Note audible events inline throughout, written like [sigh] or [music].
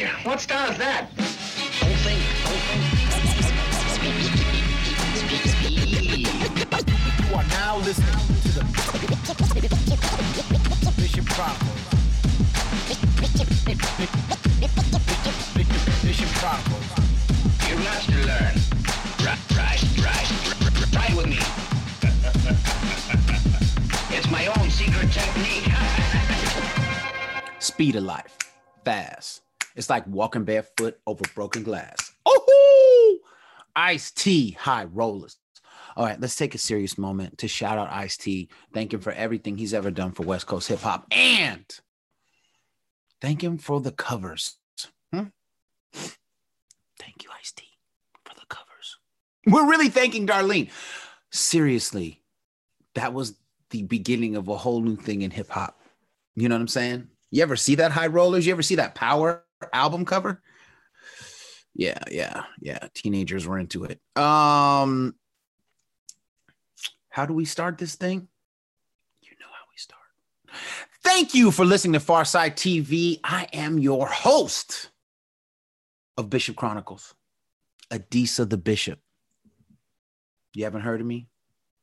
gotcha. What style is that? Don't think. Don't think. You are now listening to the Bishop Chronicles. Bishop Chronicles. You got learn. Right, right, right. Try with me. it's my own secret technique. Speed of life, fast. It's like walking barefoot over broken glass. Oh, Ice T, high rollers. All right, let's take a serious moment to shout out Ice T. Thank him for everything he's ever done for West Coast hip hop and thank him for the covers. Hmm? Thank you, Ice T, for the covers. We're really thanking Darlene. Seriously, that was the beginning of a whole new thing in hip hop. You know what I'm saying? You ever see that High Rollers? You ever see that Power album cover? Yeah, yeah, yeah. Teenagers were into it. Um, how do we start this thing? You know how we start. Thank you for listening to Farside TV. I am your host of Bishop Chronicles, Adisa the Bishop. You haven't heard of me?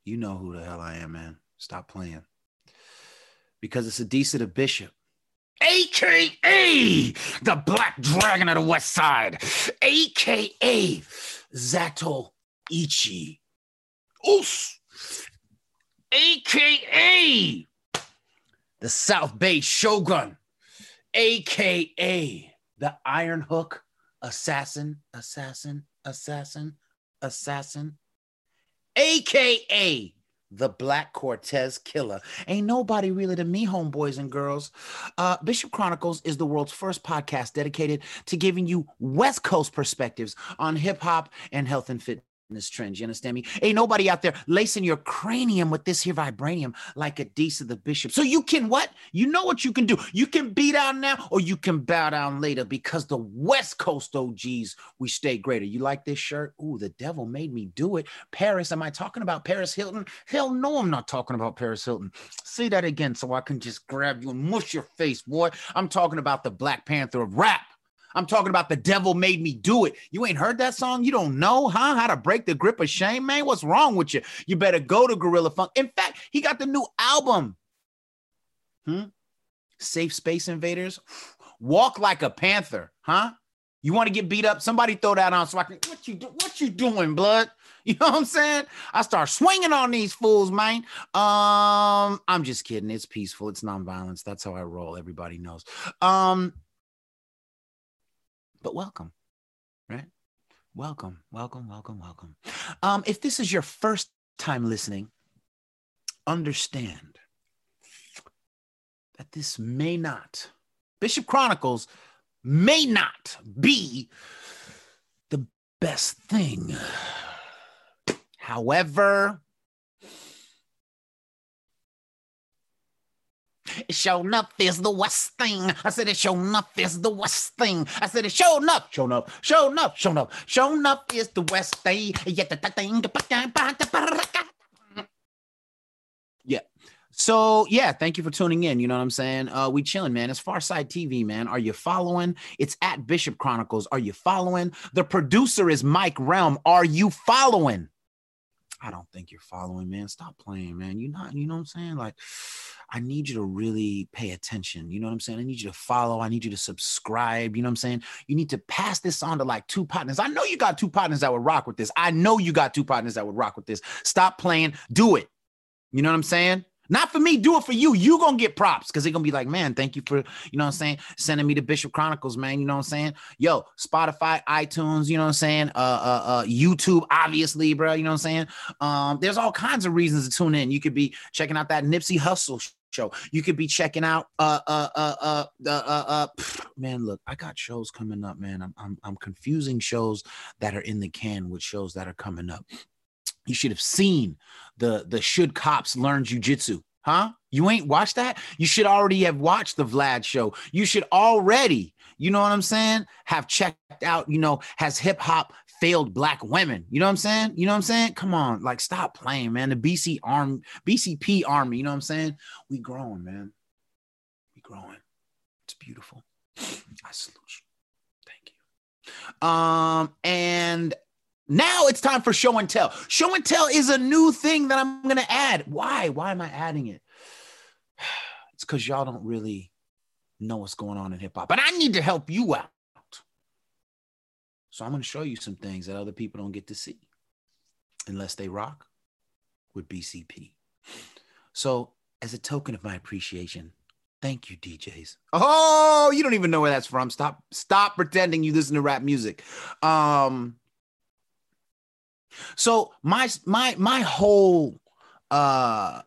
You know who the hell I am, man. Stop playing. Because it's Adisa the Bishop. AKA the Black Dragon of the West Side, AKA Zato Ichi. Oos. AKA the South Bay Shogun, AKA the Iron Hook Assassin, Assassin, Assassin, Assassin, AKA the Black Cortez Killer. Ain't nobody really than me, homeboys and girls. Uh, Bishop Chronicles is the world's first podcast dedicated to giving you West Coast perspectives on hip hop and health and fitness trends. You understand me? Ain't nobody out there lacing your cranium with this here vibranium like Adisa the Bishop. So you can what? You know what you can do. You can beat down now or you can bow down later because the West Coast OGs, we stay greater. You like this shirt? Ooh, the devil made me do it. Paris, am I talking about Paris Hilton? Hell no, I'm not talking about Paris Hilton. Say that again so I can just grab you and mush your face, boy. I'm talking about the Black Panther of rap. I'm talking about the devil made me do it. You ain't heard that song? You don't know, huh? How to break the grip of shame, man? What's wrong with you? You better go to Guerrilla Funk. In fact, he got the new album. Hmm? Safe Space Invaders. Walk like a panther, huh? You want to get beat up? Somebody throw that on so I can. What you do? What you doing, blood? [laughs] You know what I'm saying? I start swinging on these fools, man. Um, I'm just kidding. It's peaceful. It's nonviolence. That's how I roll. Everybody knows. Um, but welcome, right? Welcome, welcome, welcome, welcome. Um, if this is your first time listening, understand that this may not, Bishop Chronicles may not be the best thing. However, It sure enough is the West thing. I said it sure enough is the West thing. I said it sure enough, sure enough, sure enough, sure enough, sure enough is the West thing. Yeah. So yeah, thank you for tuning in. You know what I'm saying? Uh, we chilling, man. It's Farside TV, man. Are you following? It's at Bishop Chronicles. Are you following? The producer is Mike Realm. Are you following? I don't think you're following, man. Stop playing, man. You're not, you know what I'm saying? Like, [sighs] I need you to really pay attention. You know what I'm saying? I need you to follow. I need you to subscribe. You know what I'm saying? You need to pass this on to like two partners. I know you got two partners that would rock with this. I know you got two partners that would rock with this. Stop playing. Do it. You know what I'm saying? Not for me, do it for you. You gonna get props because they're gonna be like, man, thank you for, you know what I'm saying, sending me the Bishop Chronicles, man. You know what I'm saying? Yo, Spotify, iTunes, you know what I'm saying? Uh uh uh YouTube, obviously, bro. You know what I'm saying? Um, there's all kinds of reasons to tune in. You could be checking out that Nipsey Hussle show. You could be checking out uh uh uh uh uh uh, uh man, look, I got shows coming up, man. I'm I'm I'm confusing shows that are in the can with shows that are coming up. You should have seen the the should cops learn jujitsu, huh? You ain't watched that? You should already have watched the Vlad show. You should already, you know what I'm saying, have checked out, you know, has hip hop failed black women. You know what I'm saying? You know what I'm saying? Come on, like stop playing, man. The BC arm, BCP army, you know what I'm saying? We growing, man. We growing. It's beautiful. I salute you. Thank you. Um, and now it's time for show and tell. Show and tell is a new thing that I'm gonna add. Why? Why am I adding it? [sighs] It's because y'all don't really know what's going on in hip hop, but I need to help you out. So I'm gonna show you some things that other people don't get to see unless they rock with BCP. So, as a token of my appreciation, thank you, DJs. Oh, you don't even know where that's from. Stop, stop pretending you listen to rap music. Um, so my my my whole uh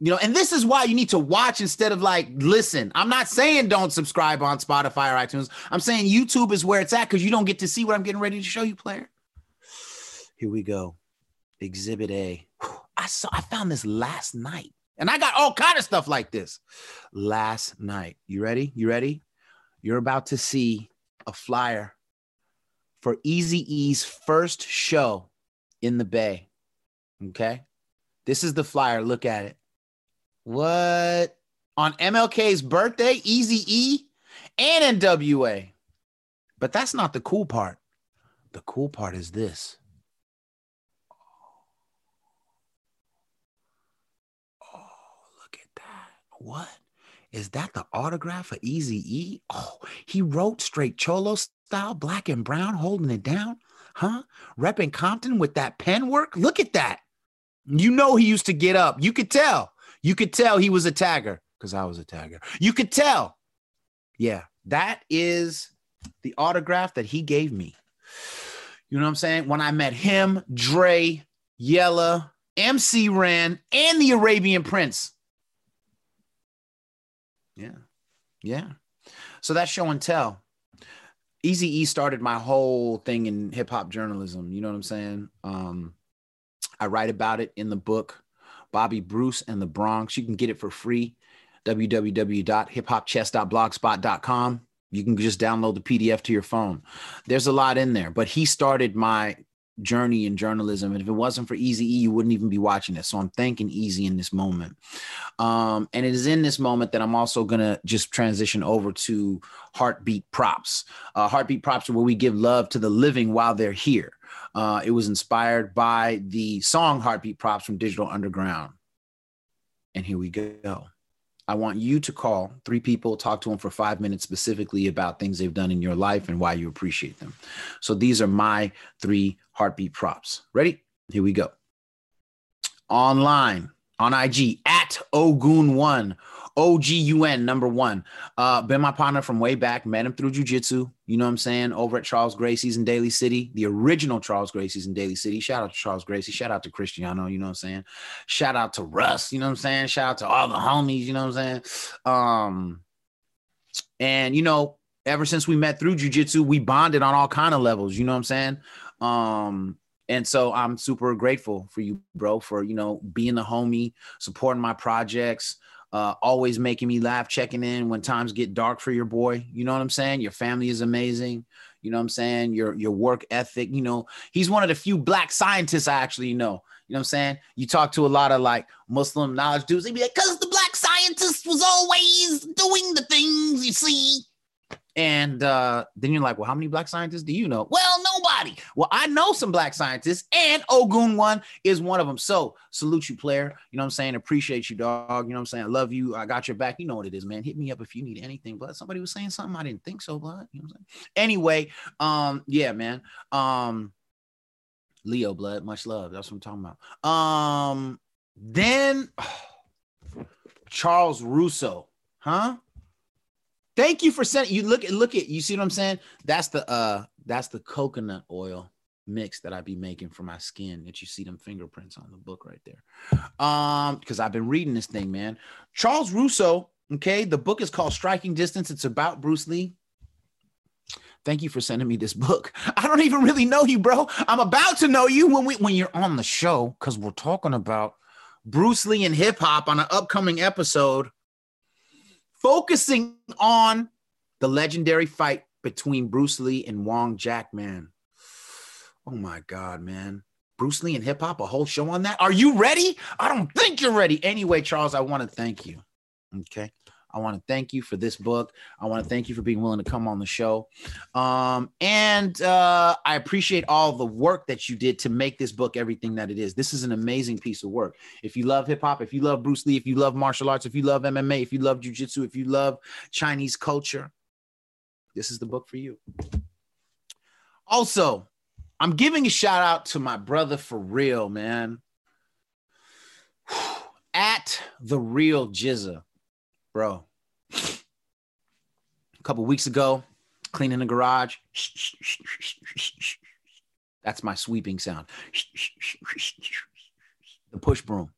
you know, and this is why you need to watch instead of like listen. I'm not saying don't subscribe on Spotify or iTunes. I'm saying YouTube is where it's at because you don't get to see what I'm getting ready to show you, player. Here we go. Exhibit A. I saw I found this last night. And I got all kind of stuff like this last night. You ready? You ready? You're about to see a flyer for Eazy-E's first show in the Bay. Okay. This is the flyer. Look at it. What? On MLK's birthday, Easy E and NWA. But that's not the cool part. The cool part is this. Oh, look at that. What? Is that the autograph for Easy E? Oh, he wrote straight cholo style, black and brown, holding it down. Huh? Repping Compton with that pen work. Look at that. You know he used to get up. You could tell. You could tell he was a tagger because I was a tagger. You could tell. Yeah, that is the autograph that he gave me. You know what I'm saying? When I met him, Dre, Yella, MC Ren, and the Arabian Prince. Yeah. Yeah. So that's show and tell. Easy E started my whole thing in hip hop journalism. You know what I'm saying? Um, I write about it in the book, Bobby Bruce and the Bronx. You can get it for free. www.hiphopchess.blogspot.com. You can just download the PDF to your phone. There's a lot in there, but he started my journey in journalism. And if it wasn't for Easy E, you wouldn't even be watching this. So I'm thanking Eazy in this moment. Um, and it is in this moment that I'm also to just transition over to Heartbeat Props. Uh, Heartbeat Props are where we give love to the living while they're here. Uh, it was inspired by the song Heartbeat Props from Digital Underground. And here we go. I want you to call three people, talk to them for five minutes specifically about things they've done in your life and why you appreciate them. So these are my three heartbeat props. Ready? Here we go. Online on IG at Ogun1, O G U N number one. Uh, been my partner from way back, met him through jujitsu. You know what I'm saying? Over at Charles Gracie's in Daly City, the original Charles Gracie's in Daly City. Shout out to Charles Gracie. Shout out to Cristiano. You know what I'm saying? Shout out to Russ. You know what I'm saying? Shout out to all the homies. You know what I'm saying? Um, and you know, ever since we met through jujitsu, we bonded on all kind of levels. You know what I'm saying? Um, and so I'm super grateful for you, bro, for you know being the homie, supporting my projects, uh, always making me laugh, checking in when times get dark for your boy. You know what I'm saying? Your family is amazing. You know what I'm saying? Your your work ethic. You know, he's one of the few black scientists I actually know. You know what I'm saying? You talk to a lot of like Muslim knowledge dudes, they be like, "Cause the black scientist was always doing the things you see." And uh, then you're like, well, how many black scientists do you know? Well, nobody. Well, I know some black scientists, and Ogun one is one of them. So salute you, player. You know what I'm saying? Appreciate you, dog. You know what I'm saying? I love you. I got your back. You know what it is, man. Hit me up if you need anything. But somebody was saying something. I didn't think so, blood. You know what I'm saying? Anyway, um, yeah, man. Um, Leo blood, much love. That's what I'm talking about. Um, then [sighs] Charles Russo, huh? Thank you for sending. You look at look at. You see what I'm saying? That's the uh that's the coconut oil mix that I be making for my skin. That you see them fingerprints on the book right there. Um, because I've been reading this thing, man. Charles Russo. Okay, the book is called Striking Distance. It's about Bruce Lee. Thank you for sending me this book. [laughs] I don't even really know you, bro. I'm about to know you when we when you're on the show because we're talking about Bruce Lee and hip hop on an upcoming episode focusing on the legendary fight between Bruce Lee and Wong Jack Man. Oh my God, man. Bruce Lee and hip hop, a whole show on that. Are you ready? I don't think you're ready. Anyway, Charles, I want to thank you. Okay. I want to thank you for this book. I want to thank you for being willing to come on the show. Um, and uh, I appreciate all the work that you did to make this book everything that it is. This is an amazing piece of work. If you love hip hop, if you love Bruce Lee, if you love martial arts, if you love MMA, if you love jujitsu, if you love Chinese culture, this is the book for you. Also, I'm giving a shout out to my brother for real, man. At the real GZA, bro. A couple weeks ago, cleaning the garage. That's my sweeping sound. The push broom.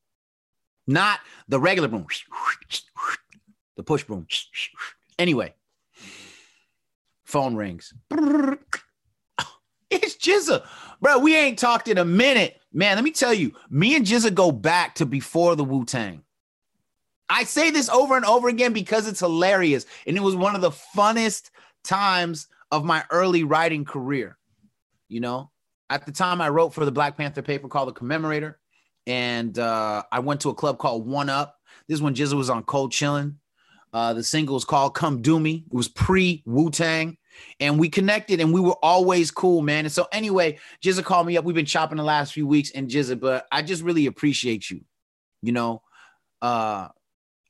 Not the regular broom. The push broom. Anyway, phone rings. It's GZA. Bro, we ain't talked in a minute. Man, let me tell you, me and GZA go back to before the Wu Tang. I say this over and over again because it's hilarious. And it was one of the funnest times of my early writing career. You know, at the time I wrote for the Black Panther paper called The Commemorator. And uh, I went to a club called One Up. This is when GZA was on Cold Chillin'. Uh, the single was called Come Do Me. It was pre Wu Tang and we connected and we were always cool, man. And so anyway, GZA called me up. We've been chopping the last few weeks and GZA, but I just really appreciate you. You know, uh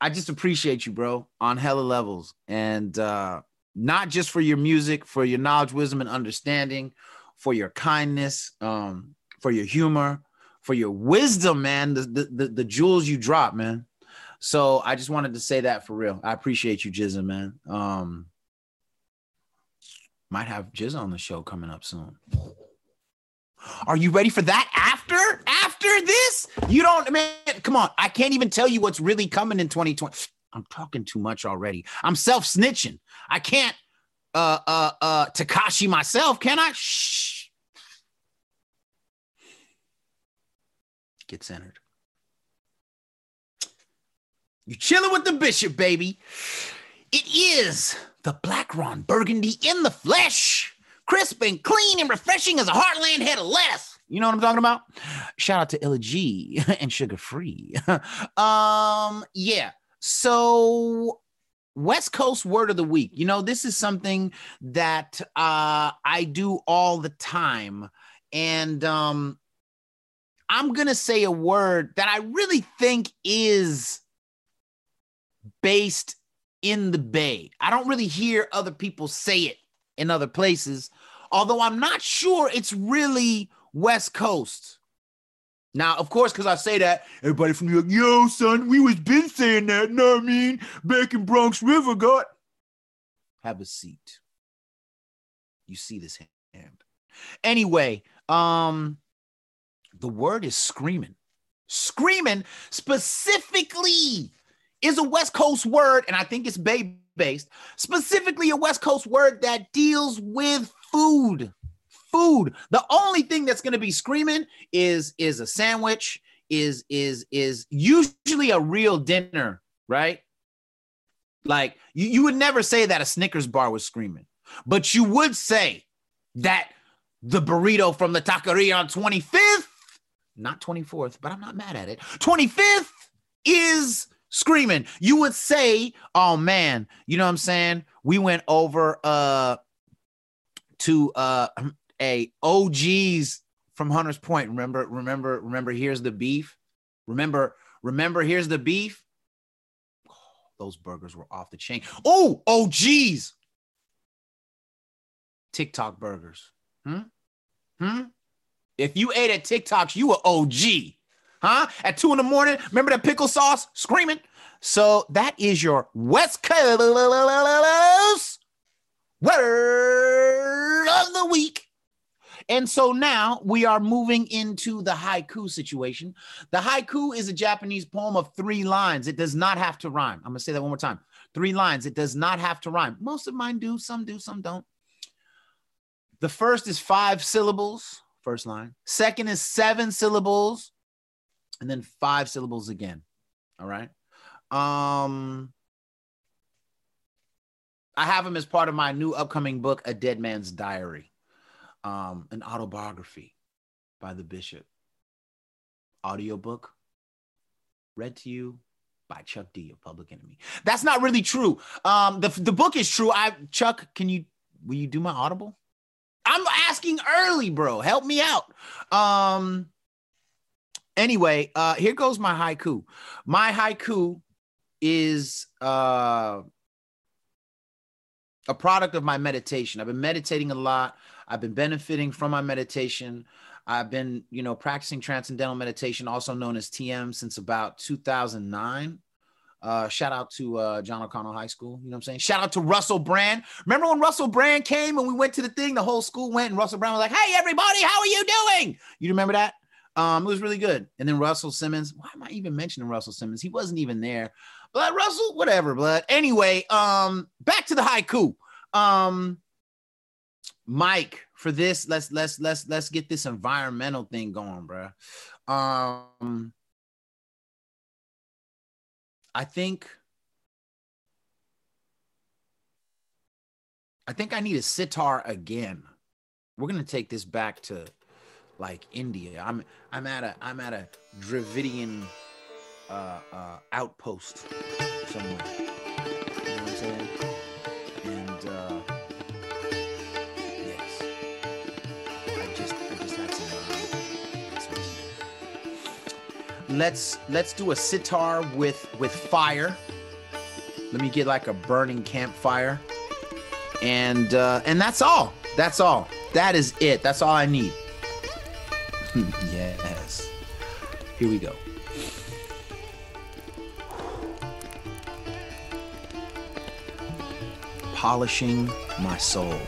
I just appreciate you, bro, on hella levels. And uh not just for your music, for your knowledge, wisdom, and understanding, for your kindness, um, for your humor, for your wisdom, man, the, the, the, the jewels you drop, man. So I just wanted to say that for real. I appreciate you, GZA, man. Um, might have Jizz on the show coming up soon. Are you ready for that after after this? You don't man, come on. I can't even tell you what's really coming in 2020. I'm talking too much already. I'm self-snitching. I can't uh uh uh Tekashi myself, can I? Shh. Get centered. You chilling with the bishop, baby. It is the Black Ron Burgundy in the flesh, crisp and clean and refreshing as a heartland head of lettuce. You know what I'm talking about? Shout out to Illa G [laughs] and sugar free. [laughs] um, yeah. So West Coast word of the week. You know, this is something that uh, I do all the time. And um, I'm going to say a word that I really think is based in the Bay. I don't really hear other people say it in other places, although I'm not sure it's really West Coast. Now, of course, because I say that, everybody from New York, yo, son, we was been saying that, know what I mean? Back in Bronx River, God. Have a seat. You see this hand. Anyway, um, the word is screaming. Screaming specifically is a West Coast word, and I think it's Bay based, specifically a West Coast word that deals with food. Food. The only thing that's going to be screaming is is a sandwich, is is is usually a real dinner, right? Like you, you would never say that a Snickers bar was screaming, but you would say that the burrito from the taqueria on 25th, not 24th, but I'm not mad at it. 25th is screaming. You would say, "Oh man, you know what I'm saying? We went over uh to uh a OGs from Hunters Point. Remember, remember, remember. Here's the beef. Remember, remember. Here's the beef. Oh, [sighs] those burgers were off the chain. Oh, OGs. TikTok burgers. Hmm. Hmm. If you ate at TikToks, you were OG. Huh? At two in the morning, remember that pickle sauce screaming? So that is your West Coast word of the week. And so now we are moving into the haiku situation. The haiku is a Japanese poem of three lines. It does not have to rhyme. I'm going to say that one more time. Three lines. It does not have to rhyme. Most of mine do, some do, some don't. The first is five syllables, first line. Second is seven syllables, and then five syllables again. All right. Um, I have him as part of my new upcoming book, A Dead Man's Diary, um, an autobiography by the bishop. Audiobook read to you by Chuck D of Public Enemy. That's not really true. Um, the the book is true. I Chuck, can you will you do my audible? I'm asking early, bro. Help me out. Um. Anyway, uh, here goes my haiku. My haiku is uh a product of my meditation. I've been meditating a lot. I've been benefiting from my meditation. I've been, you know, practicing transcendental meditation, also known as TM, since about 2009. Uh, shout out to uh, John O'Connell High School. You know what I'm saying? Shout out to Russell Brand. Remember when Russell Brand came and we went to the thing? The whole school went, and Russell Brand was like, "Hey, everybody, how are you doing?" You remember that? Um, it was really good. And then Russell Simmons. Why am I even mentioning Russell Simmons? He wasn't even there. But Russell, whatever, blood. Anyway, um, back to the haiku. Um, Mike, for this, let's let's let's let's get this environmental thing going, bro. Um, I think I think I need a sitar again. We're gonna take this back to like India. I'm I'm at a I'm at a Dravidian uh, uh, outpost somewhere. You know what I'm saying? Let's let's do a sitar with with fire. Let me get like a burning campfire, and uh, and that's all. That's all. That is it. That's all I need. [laughs] yes. Here we go. polishing my soul,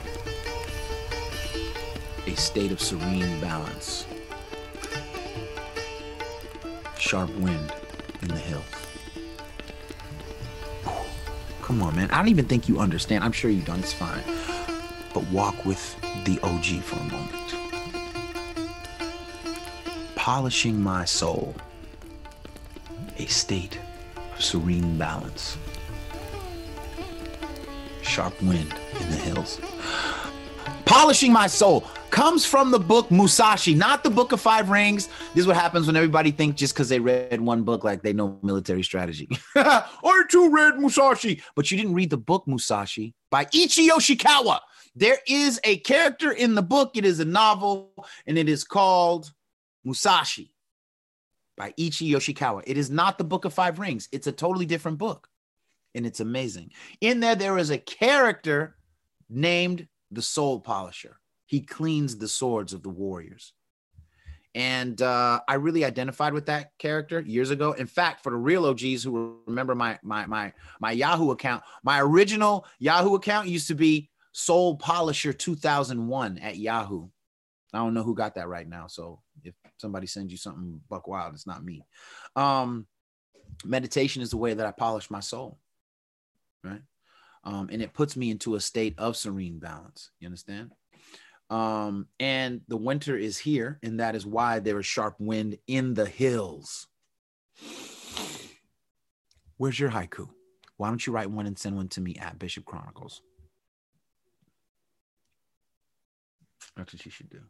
a state of serene balance, sharp wind in the hills. Come on, man. I don't even think you understand. I'm sure you don't. It's fine. But walk with the OG for a moment. Polishing my soul, a state of serene balance sharp wind in the hills. Polishing my soul comes from the book Musashi, not the book of five rings. This is what happens when everybody thinks just because they read one book, like they know military strategy. [laughs] I too read Musashi, but you didn't read the book Musashi by Eiji Yoshikawa. There is a character in the book, it is a novel, and it is called Musashi by Eiji Yoshikawa. It is not the book of five rings, it's a totally different book and it's amazing. In there, there is a character named the Soul Polisher. He cleans the swords of the warriors. And uh, I really identified with that character years ago. In fact, for the real OGs who remember my my my my Yahoo account, my original Yahoo account used to be Soul Polisher 2001 at Yahoo. I don't know who got that right now. So if somebody sends you something buck wild, it's not me. Um, meditation is the way that I polish my soul right? Um, and it puts me into a state of serene balance. You understand? Um, and the winter is here, and that is why there is sharp wind in the hills. Where's your haiku? Why don't you write one and send one to me at Bishop Chronicles? That's what you should do.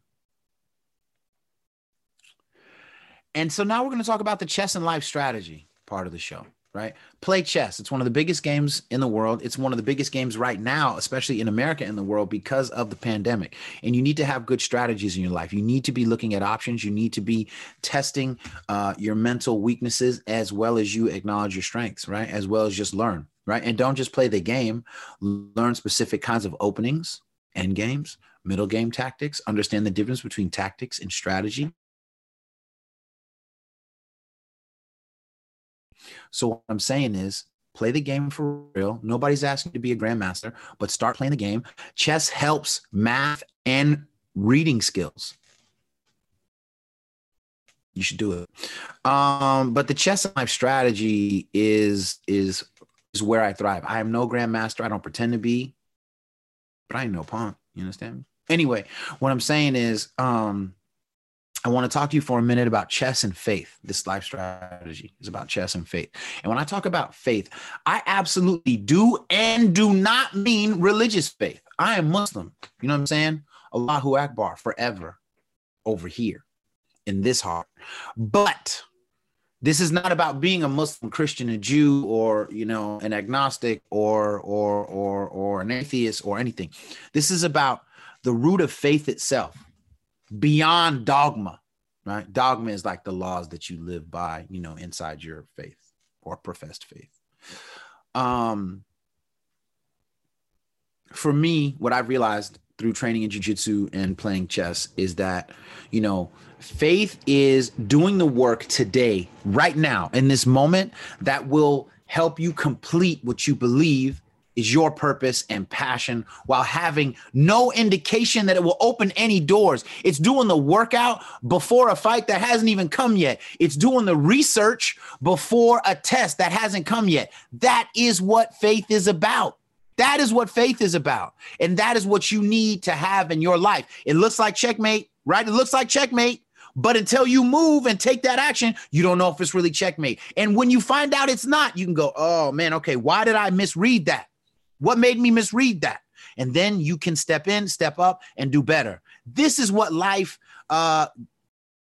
And so now we're going to talk about the chess and life strategy part of the show right? Play chess. It's one of the biggest games in the world. It's one of the biggest games right now, especially in America in the world because of the pandemic. And you need to have good strategies in your life. You need to be looking at options. You need to be testing uh, your mental weaknesses as well as you acknowledge your strengths, right? As well as just learn, right? And don't just play the game, learn specific kinds of openings, end games, middle game tactics, understand the difference between tactics and strategy So what I'm saying is play the game for real. Nobody's asking to be a grandmaster, but start playing the game. Chess helps math and reading skills. You should do it. Um, but the chess life strategy is is is where I thrive. I am no grandmaster. I don't pretend to be, but I ain't no pawn. You understand me? Anyway, what I'm saying is, um, I want to talk to you for a minute about chess and faith. This life strategy is about chess and faith. And when I talk about faith, I absolutely do and do not mean religious faith. I am Muslim. You know what I'm saying? Allahu Akbar forever over here in this heart. But This is not about being a Muslim, Christian, a Jew, or you know, an agnostic, or or or or an atheist, or anything. This is about the root of faith itself, beyond dogma. Right? Dogma is like the laws that you live by, you know, inside your faith or professed faith. Um, for me, what I've realized through training in jujitsu and playing chess is that, you know, faith is doing the work today, right now, in this moment that will help you complete what you believe is your purpose and passion while having no indication that it will open any doors. It's doing the workout before a fight that hasn't even come yet. It's doing the research before a test that hasn't come yet. That is what faith is about. That is what faith is about. And that is what you need to have in your life. It looks like checkmate, right? It looks like checkmate. But until you move and take that action, you don't know if it's really checkmate. And when you find out it's not, you can go, oh man, okay, why did I misread that? What made me misread that? And then you can step in, step up, and do better. This is what life uh,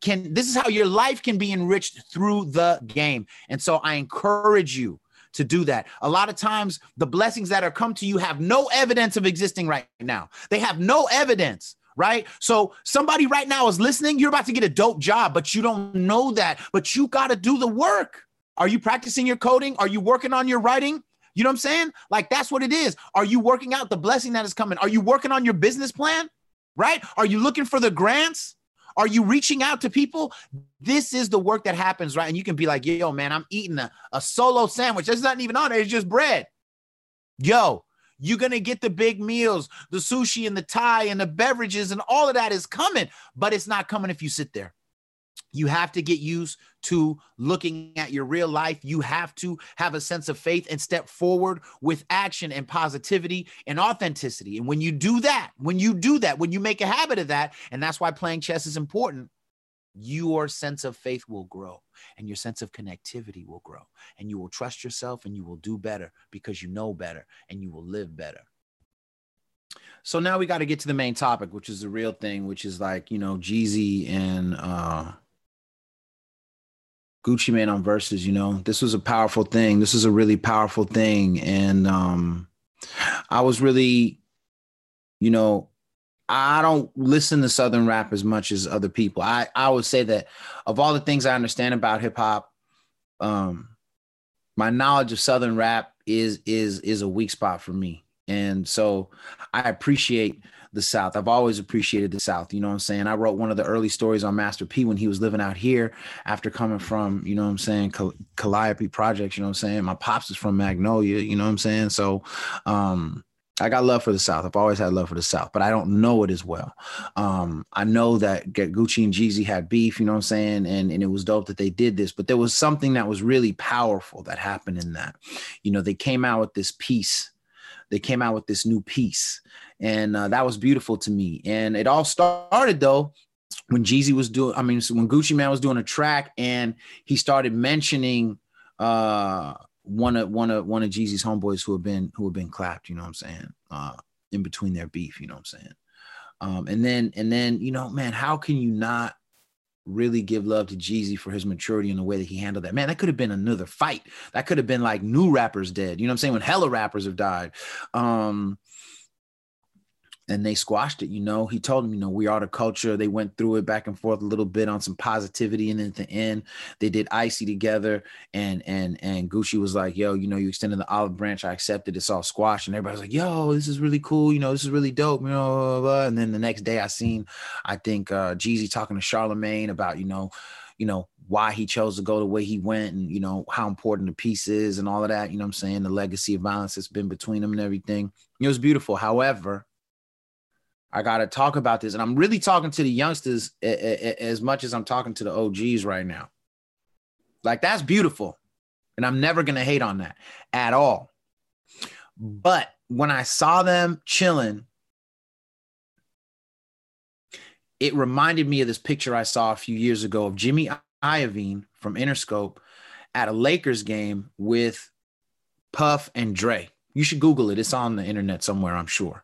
can, this is how your life can be enriched through the game. And so I encourage you to do that. A lot of times, the blessings that are come to you have no evidence of existing right now. They have no evidence right? So somebody right now is listening. You're about to get a dope job, but you don't know that. But you got to do the work. Are you practicing your coding? Are you working on your writing? You know what I'm saying? Like that's what it is. Are you working out the blessing that is coming? Are you working on your business plan? Right? Are you looking for the grants? Are you reaching out to people? This is the work that happens, right? And you can be like, yo, man, I'm eating a, a solo sandwich. That's not even on it, it's just bread. Yo, you're going to get the big meals, the sushi and the Thai and the beverages, and all of that is coming, but it's not coming if you sit there. You have to get used to looking at your real life. You have to have a sense of faith and step forward with action and positivity and authenticity. And when you do that, when you do that, when you make a habit of that, and that's why playing chess is important, your sense of faith will grow and your sense of connectivity will grow and you will trust yourself and you will do better because you know better and you will live better so now we got to get to the main topic which is the real thing which is like you know jeezy and uh gucci mane on Verzuz you know this was a powerful thing this is a really powerful thing and um i was really you know I don't listen to Southern rap as much as other people. I, I would say that of all the things I understand about hip hop, um, my knowledge of Southern rap is is is a weak spot for me. And so I appreciate the South. I've always appreciated the South. You know what I'm saying? I wrote one of the early stories on Master P when he was living out here after coming from, you know what I'm saying, Cal- Calliope Projects, you know what I'm saying? My pops is from Magnolia, you know what I'm saying? So um I got love for the South. I've always had love for the South, but I don't know it as well. Um, I know that Gucci and Jeezy had beef, you know what I'm saying? And, and it was dope that they did this, but there was something that was really powerful that happened in that. You know, they came out with this piece. They came out with this new piece. And uh, that was beautiful to me. And it all started though when Jeezy was doing, I mean, when Gucci Mane was doing a track and he started mentioning uh one of one of one of Jeezy's homeboys who have been who have been clapped, you know what I'm saying? Uh in between their beef, you know what I'm saying? Um and then and then, you know, man, how can you not really give love to Jeezy for his maturity and the way that he handled that? Man, that could have been another fight. That could have been like new rappers dead. You know what I'm saying? When hella rappers have died. Um and they squashed it. You know, he told them, you know, we are the culture. They went through it back and forth a little bit on some positivity, and then at the end, they did icy together. And and and Gucci was like, "Yo, you know, you extended the olive branch. I accepted. It's all squashed." And everybody's like, "Yo, this is really cool. You know, this is really dope." You know, blah, blah, blah. and then the next day, I seen, I think uh Jeezy talking to Charlemagne about, you know, you know why he chose to go the way he went and you know how important the piece is and all of that you know i'm saying the legacy of violence that's been between them and everything it was beautiful however I got to talk about this. And I'm really talking to the youngsters as much as I'm talking to the OGs right now. Like, that's beautiful. And I'm never going to hate on that at all. But when I saw them chilling, it reminded me of this picture I saw a few years ago of Jimmy Iovine from Interscope at a Lakers game with Puff and Dre. You should Google it. It's on the internet somewhere, I'm sure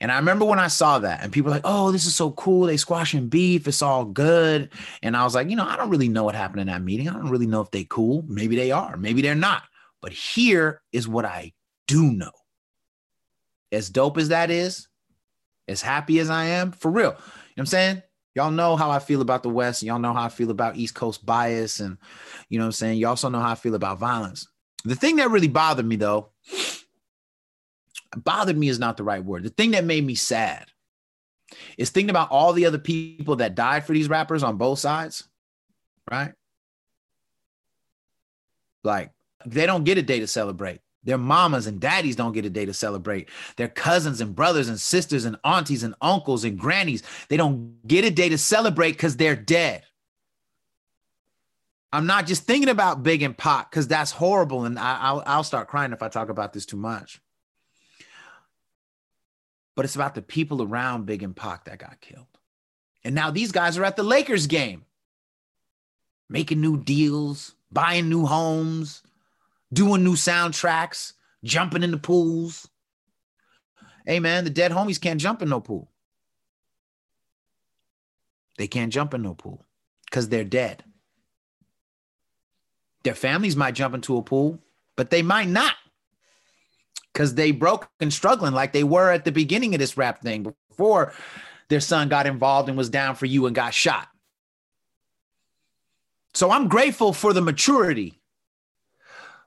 And I remember when I saw that, and people like, "Oh, this is so cool! They squashing beef. It's all good." And I was like, you know, I don't really know what happened in that meeting. I don't really know if they cool. Maybe they are. Maybe they're not. But here is what I do know. As dope as that is, as happy as I am, for real. You know what I'm saying? Y'all know how I feel about the West. Y'all know how I feel about East Coast bias. And you know what I'm saying? y'all also know how I feel about violence. The thing that really bothered me though, bothered me is not the right word. The thing that made me sad is thinking about all the other people that died for these rappers on both sides, right? Like they don't get a day to celebrate. Their mamas and daddies don't get a day to celebrate. Their cousins and brothers and sisters and aunties and uncles and grannies, they don't get a day to celebrate because they're dead. I'm not just thinking about Big and Pac because that's horrible, and I, will I'll start crying if I talk about this too much. But it's about the people around Big and Pac that got killed, and now these guys are at the Lakers game, making new deals, buying new homes, doing new soundtracks, jumping in the pools. Hey man, the dead homies can't jump in no pool. They can't jump in no pool because they're dead. Their families might jump into a pool, but they might not because they broke and struggling like they were at the beginning of this rap thing before their son got involved and was down for you and got shot. So I'm grateful for the maturity.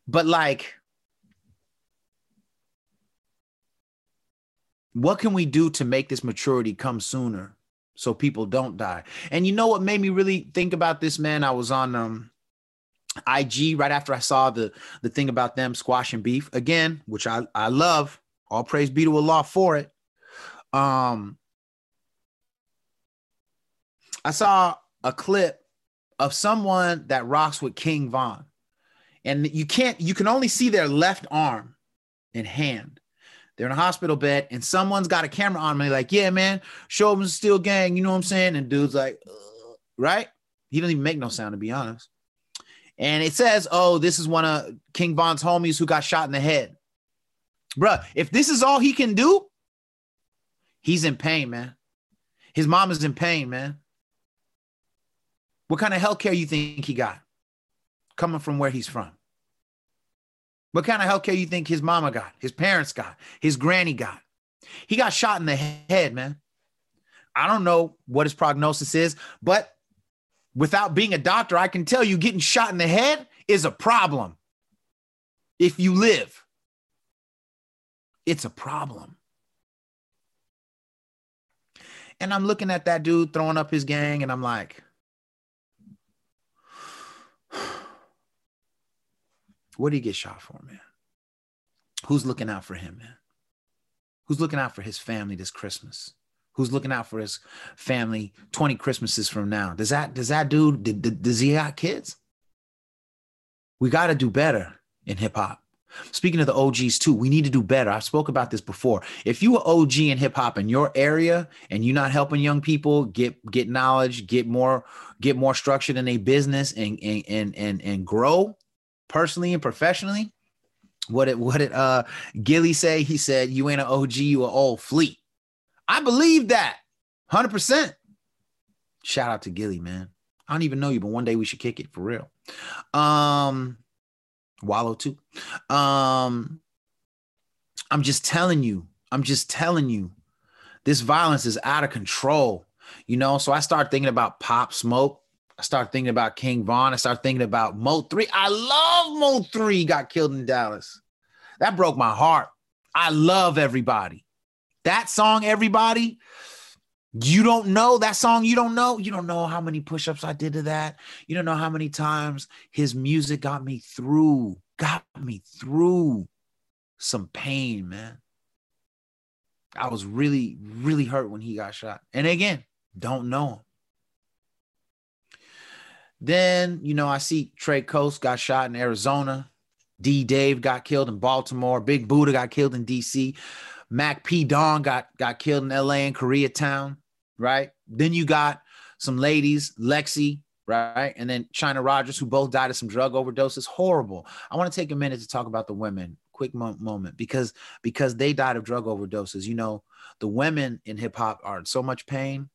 But like, what can we do to make this maturity come sooner so people don't die? And you know what made me really think about this, man? I was on um IG right after I saw the the thing about them squashing beef again, which I I love. All praise be to Allah for it. Um, I saw a clip of someone that rocks with King Von, and you can't you can only see their left arm and hand. They're in a hospital bed, and someone's got a camera on me, like, yeah, man, show them still gang. You know what I'm saying? And dude's like, Ugh. right? He doesn't even make no sound to be honest. And it says, oh, this is one of King Von's homies who got shot in the head. Bruh, if this is all he can do, he's in pain, man. His mom is in pain, man. What kind of health care you think he got coming from where he's from? What kind of health care you think his mama got, his parents got, his granny got? He got shot in the head, man. I don't know what his prognosis is, but without being a doctor, I can tell you getting shot in the head is a problem. If you live, it's a problem. And I'm looking at that dude throwing up his gang, and I'm like, [sighs] what did he get shot for, man? Who's looking out for him, man? Who's looking out for his family this Christmas? Who's looking out for his family 20 Christmases from now. Does that does that dude did, does he got kids? We got to do better in hip hop. Speaking of the OGs too, we need to do better. I spoke about this before. If you are OG in hip hop in your area and you're not helping young people get get knowledge, get more get more structured in a business and and and and, and grow personally and professionally, what did what did uh Gillie say? He said, "You ain't an OG, you an old fleet." I believe that 100%. Shout out to Gillie, man. I don't even know you, but one day we should kick it for real. Um, Wallo too. Um, I'm just telling you, I'm just telling you, this violence is out of control. You know, so I start thinking about Pop Smoke. I start thinking about King Von. I start thinking about Mo 3. I love Mo 3 got killed in Dallas. That broke my heart. I love everybody. That song, everybody, you don't know that song. You don't know. You don't know how many push ups I did to that. You don't know how many times his music got me through, got me through some pain, man. I was really, really hurt when he got shot. And again, don't know him. Then, you know, I see Trey Coast got shot in Arizona. D Dave got killed in Baltimore. Big Buddha got killed in DC. Mac P. Don got got killed in LA in Koreatown, right? Then you got some ladies, Lexi, right? And then Chynna Rogers, who both died of some drug overdoses. Horrible. I want to take a minute to talk about the women quick mo- moment because because they died of drug overdoses. You know, the women in hip hop are in so much pain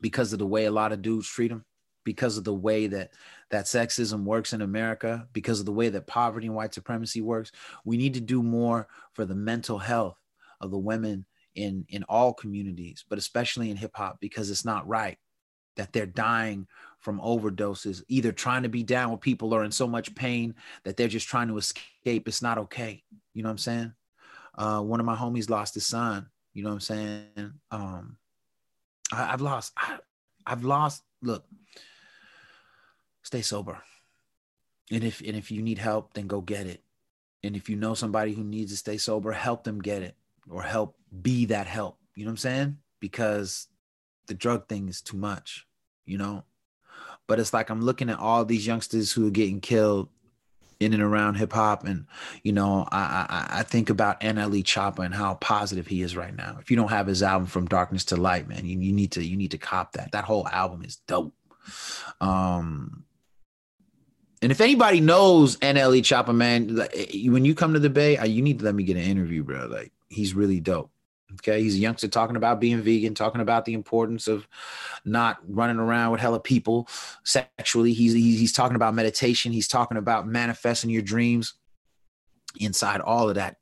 because of the way a lot of dudes treat them, because of the way that that sexism works in America, because of the way that poverty and white supremacy works. We need to do more for the mental health of the women in in all communities, but especially in hip hop because it's not right that they're dying from overdoses, either trying to be down with people or in so much pain that they're just trying to escape. It's not okay. You know what I'm saying? Uh, one of my homies lost his son. You know what I'm saying? Um, I, have lost. I, I've lost. Look, stay sober. And if and if you need help, then go get it. And if you know somebody who needs to stay sober, help them get it or help be that help. You know what I'm saying? Because the drug thing is too much, you know? But it's like I'm looking at all these youngsters who are getting killed in and around hip hop, and you know, I, I I think about NLE Choppa and how positive he is right now. If you don't have his album From Darkness to Light, man, you, you need to you need to cop that. That whole album is dope. Um, and if anybody knows NLE Choppa, man, like, eh, when you come to the Bay, you need to let me get an interview, bro. Like he's really dope. Okay, he's a youngster talking about being vegan, talking about the importance of not running around with hella people sexually. He's he's talking about meditation. He's talking about manifesting your dreams inside all of that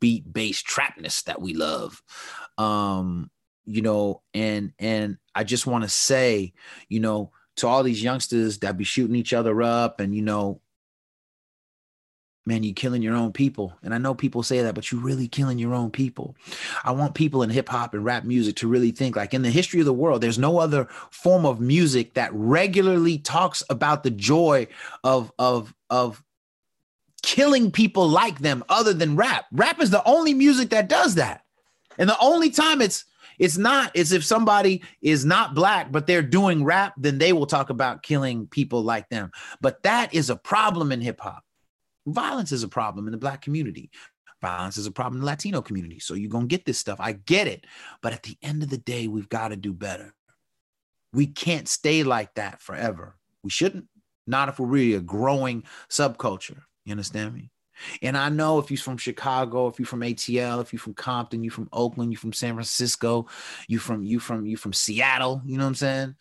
beat based trapness that we love. Um, you know, and and I just want to say, you know, to all these youngsters that be shooting each other up and you know man, you're killing your own people. And I know people say that, but you're really killing your own people. I want people in hip hop and rap music to really think like in the history of the world, there's no other form of music that regularly talks about the joy of, of, of, killing people like them other than rap rap is the only music that does that and the only time it's it's not as if somebody is not black but they're doing rap then they will talk about killing people like them but that is a problem in hip hop Violence is a problem in the Black community. Violence is a problem in the Latino community. So you're going to get this stuff. I get it. But at the end of the day, we've got to do better. We can't stay like that forever. We shouldn't. Not if we're really a growing subculture. You understand me? And I know if you're from Chicago, if you're from ATL, if you're from Compton, you're from Oakland, you're from San Francisco, you from you from you from Seattle, you know what I'm saying?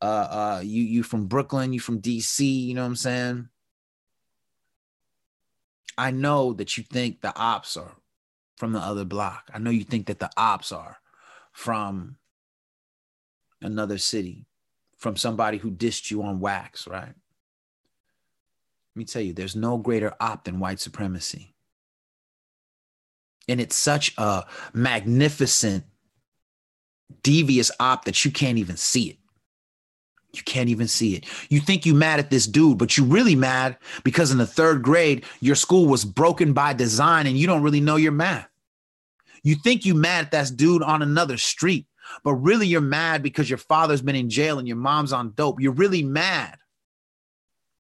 Uh uh you you from Brooklyn, you from DC, you know what I'm saying? I know that you think the ops are from the other block. I know you think that the ops are from another city, from somebody who dissed you on wax, right? Let me tell you, there's no greater op than white supremacy. And it's such a magnificent, devious op that you can't even see it. You can't even see it. You think you mad at this dude, but you're really mad because in the third grade, your school was broken by design and you don't really know your math. You think you mad at that dude on another street, but really you're mad because your father's been in jail and your mom's on dope. You're really mad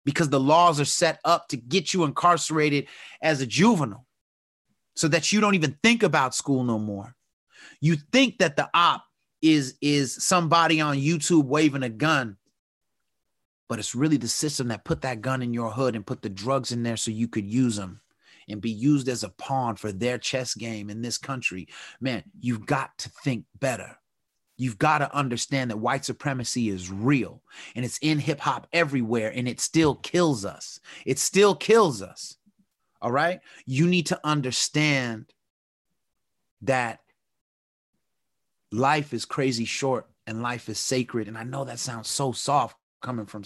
because the laws are set up to get you incarcerated as a juvenile so that you don't even think about school no more. You think that the op is is somebody on YouTube waving a gun, but it's really the system that put that gun in your hood and put the drugs in there so you could use them and be used as a pawn for their chess game in this country. Man, you've got to think better. You've got to understand that white supremacy is real and it's in hip hop everywhere and it still kills us. It still kills us. All right. You need to understand that life is crazy short and life is sacred. And I know that sounds so soft coming from,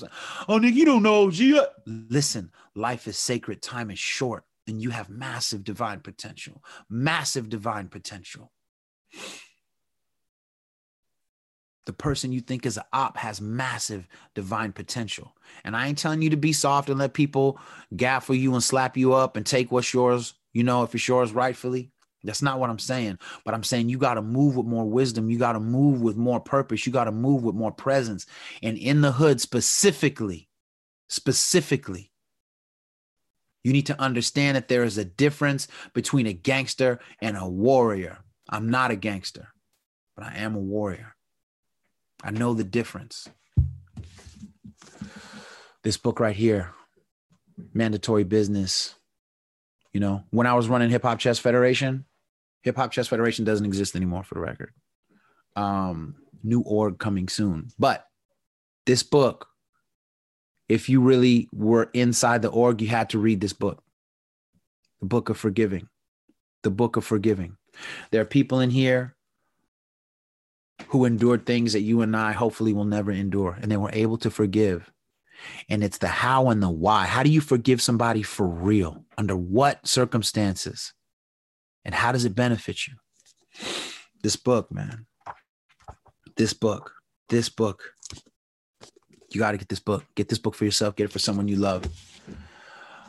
oh, nigga, you don't know. G. Listen, life is sacred, time is short, and you have massive divine potential, massive divine potential. The person you think is an op has massive divine potential. And I ain't telling you to be soft and let people gaffle you and slap you up and take what's yours, you know, if it's yours rightfully. That's not what I'm saying. But I'm saying you got to move with more wisdom. You got to move with more purpose. You got to move with more presence. And in the hood specifically, specifically, you need to understand that there is a difference between a gangster and a warrior. I'm not a gangster, but I am a warrior. I know the difference. This book right here, Mandatory Business You know, when I was running Hip Hop Chess Federation, Hip Hop Chess Federation doesn't exist anymore for the record. Um, new org coming soon. But this book, if you really were inside the org, you had to read this book. The book of forgiving. The book of forgiving. There are people in here who endured things that you and I hopefully will never endure, and they were able to forgive. And it's the how and the why. How do you forgive somebody for real? Under what circumstances? And how does it benefit you? This book, man. This book. This book. You got to get this book. Get this book for yourself. Get it for someone you love.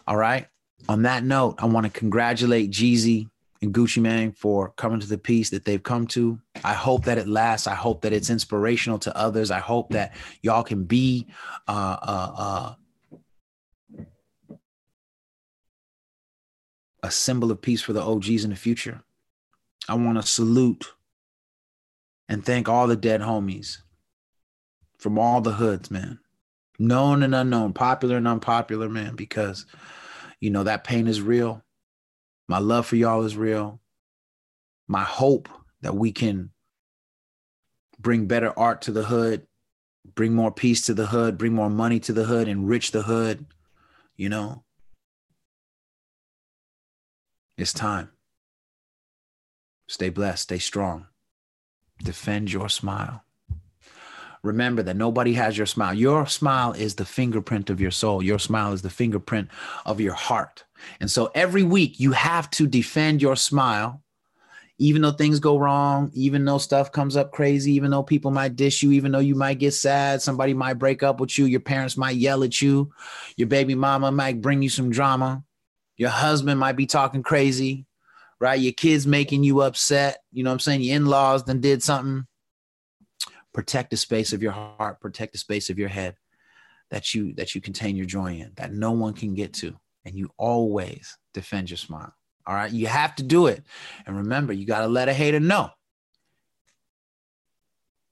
All right. On that note, I want to congratulate Jeezy and Gucci Mane for coming to the peace that they've come to. I hope that it lasts. I hope that it's inspirational to others. I hope that y'all can be uh, uh, uh, a symbol of peace for the OGs in the future. I want to salute and thank all the dead homies from all the hoods, man. Known and unknown, popular and unpopular, man, because you know that pain is real my love for y'all is real. My hope that we can bring better art to the hood, bring more peace to the hood, bring more money to the hood, enrich the hood, you know. It's time. Stay blessed, stay strong. Defend your smile. Remember that nobody has your smile. Your smile is the fingerprint of your soul. Your smile is the fingerprint of your heart. And so every week you have to defend your smile, even though things go wrong, even though stuff comes up crazy, even though people might dish you, even though you might get sad, somebody might break up with you, your parents might yell at you, your baby mama might bring you some drama, your husband might be talking crazy, right? Your kids making you upset, you know what I'm saying? Your in laws then did something. Protect the space of your heart. Protect the space of your head that you that you contain your joy in that no one can get to. And you always defend your smile. All right? You have to do it. And remember you got to let a hater know.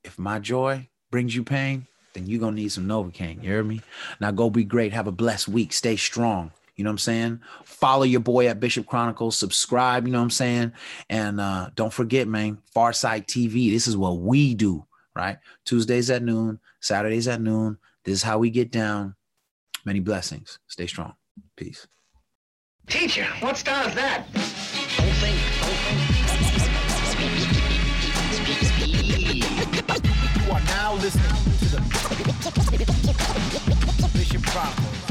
If my joy brings you pain then you're gonna need some novocaine. You hear me? Now go be great. Have a blessed week. Stay strong you know what I'm saying? Follow your boy at Bishop Chronicles, subscribe, you know what I'm saying? And uh, don't forget, man, Farsight TV. This is what we do right? Tuesdays at noon, Saturdays at noon. This is how we get down. Many blessings. Stay strong. Peace. Teacher, what style is that? Don't think, don't think. You are now listening to the Bishop Chronicles.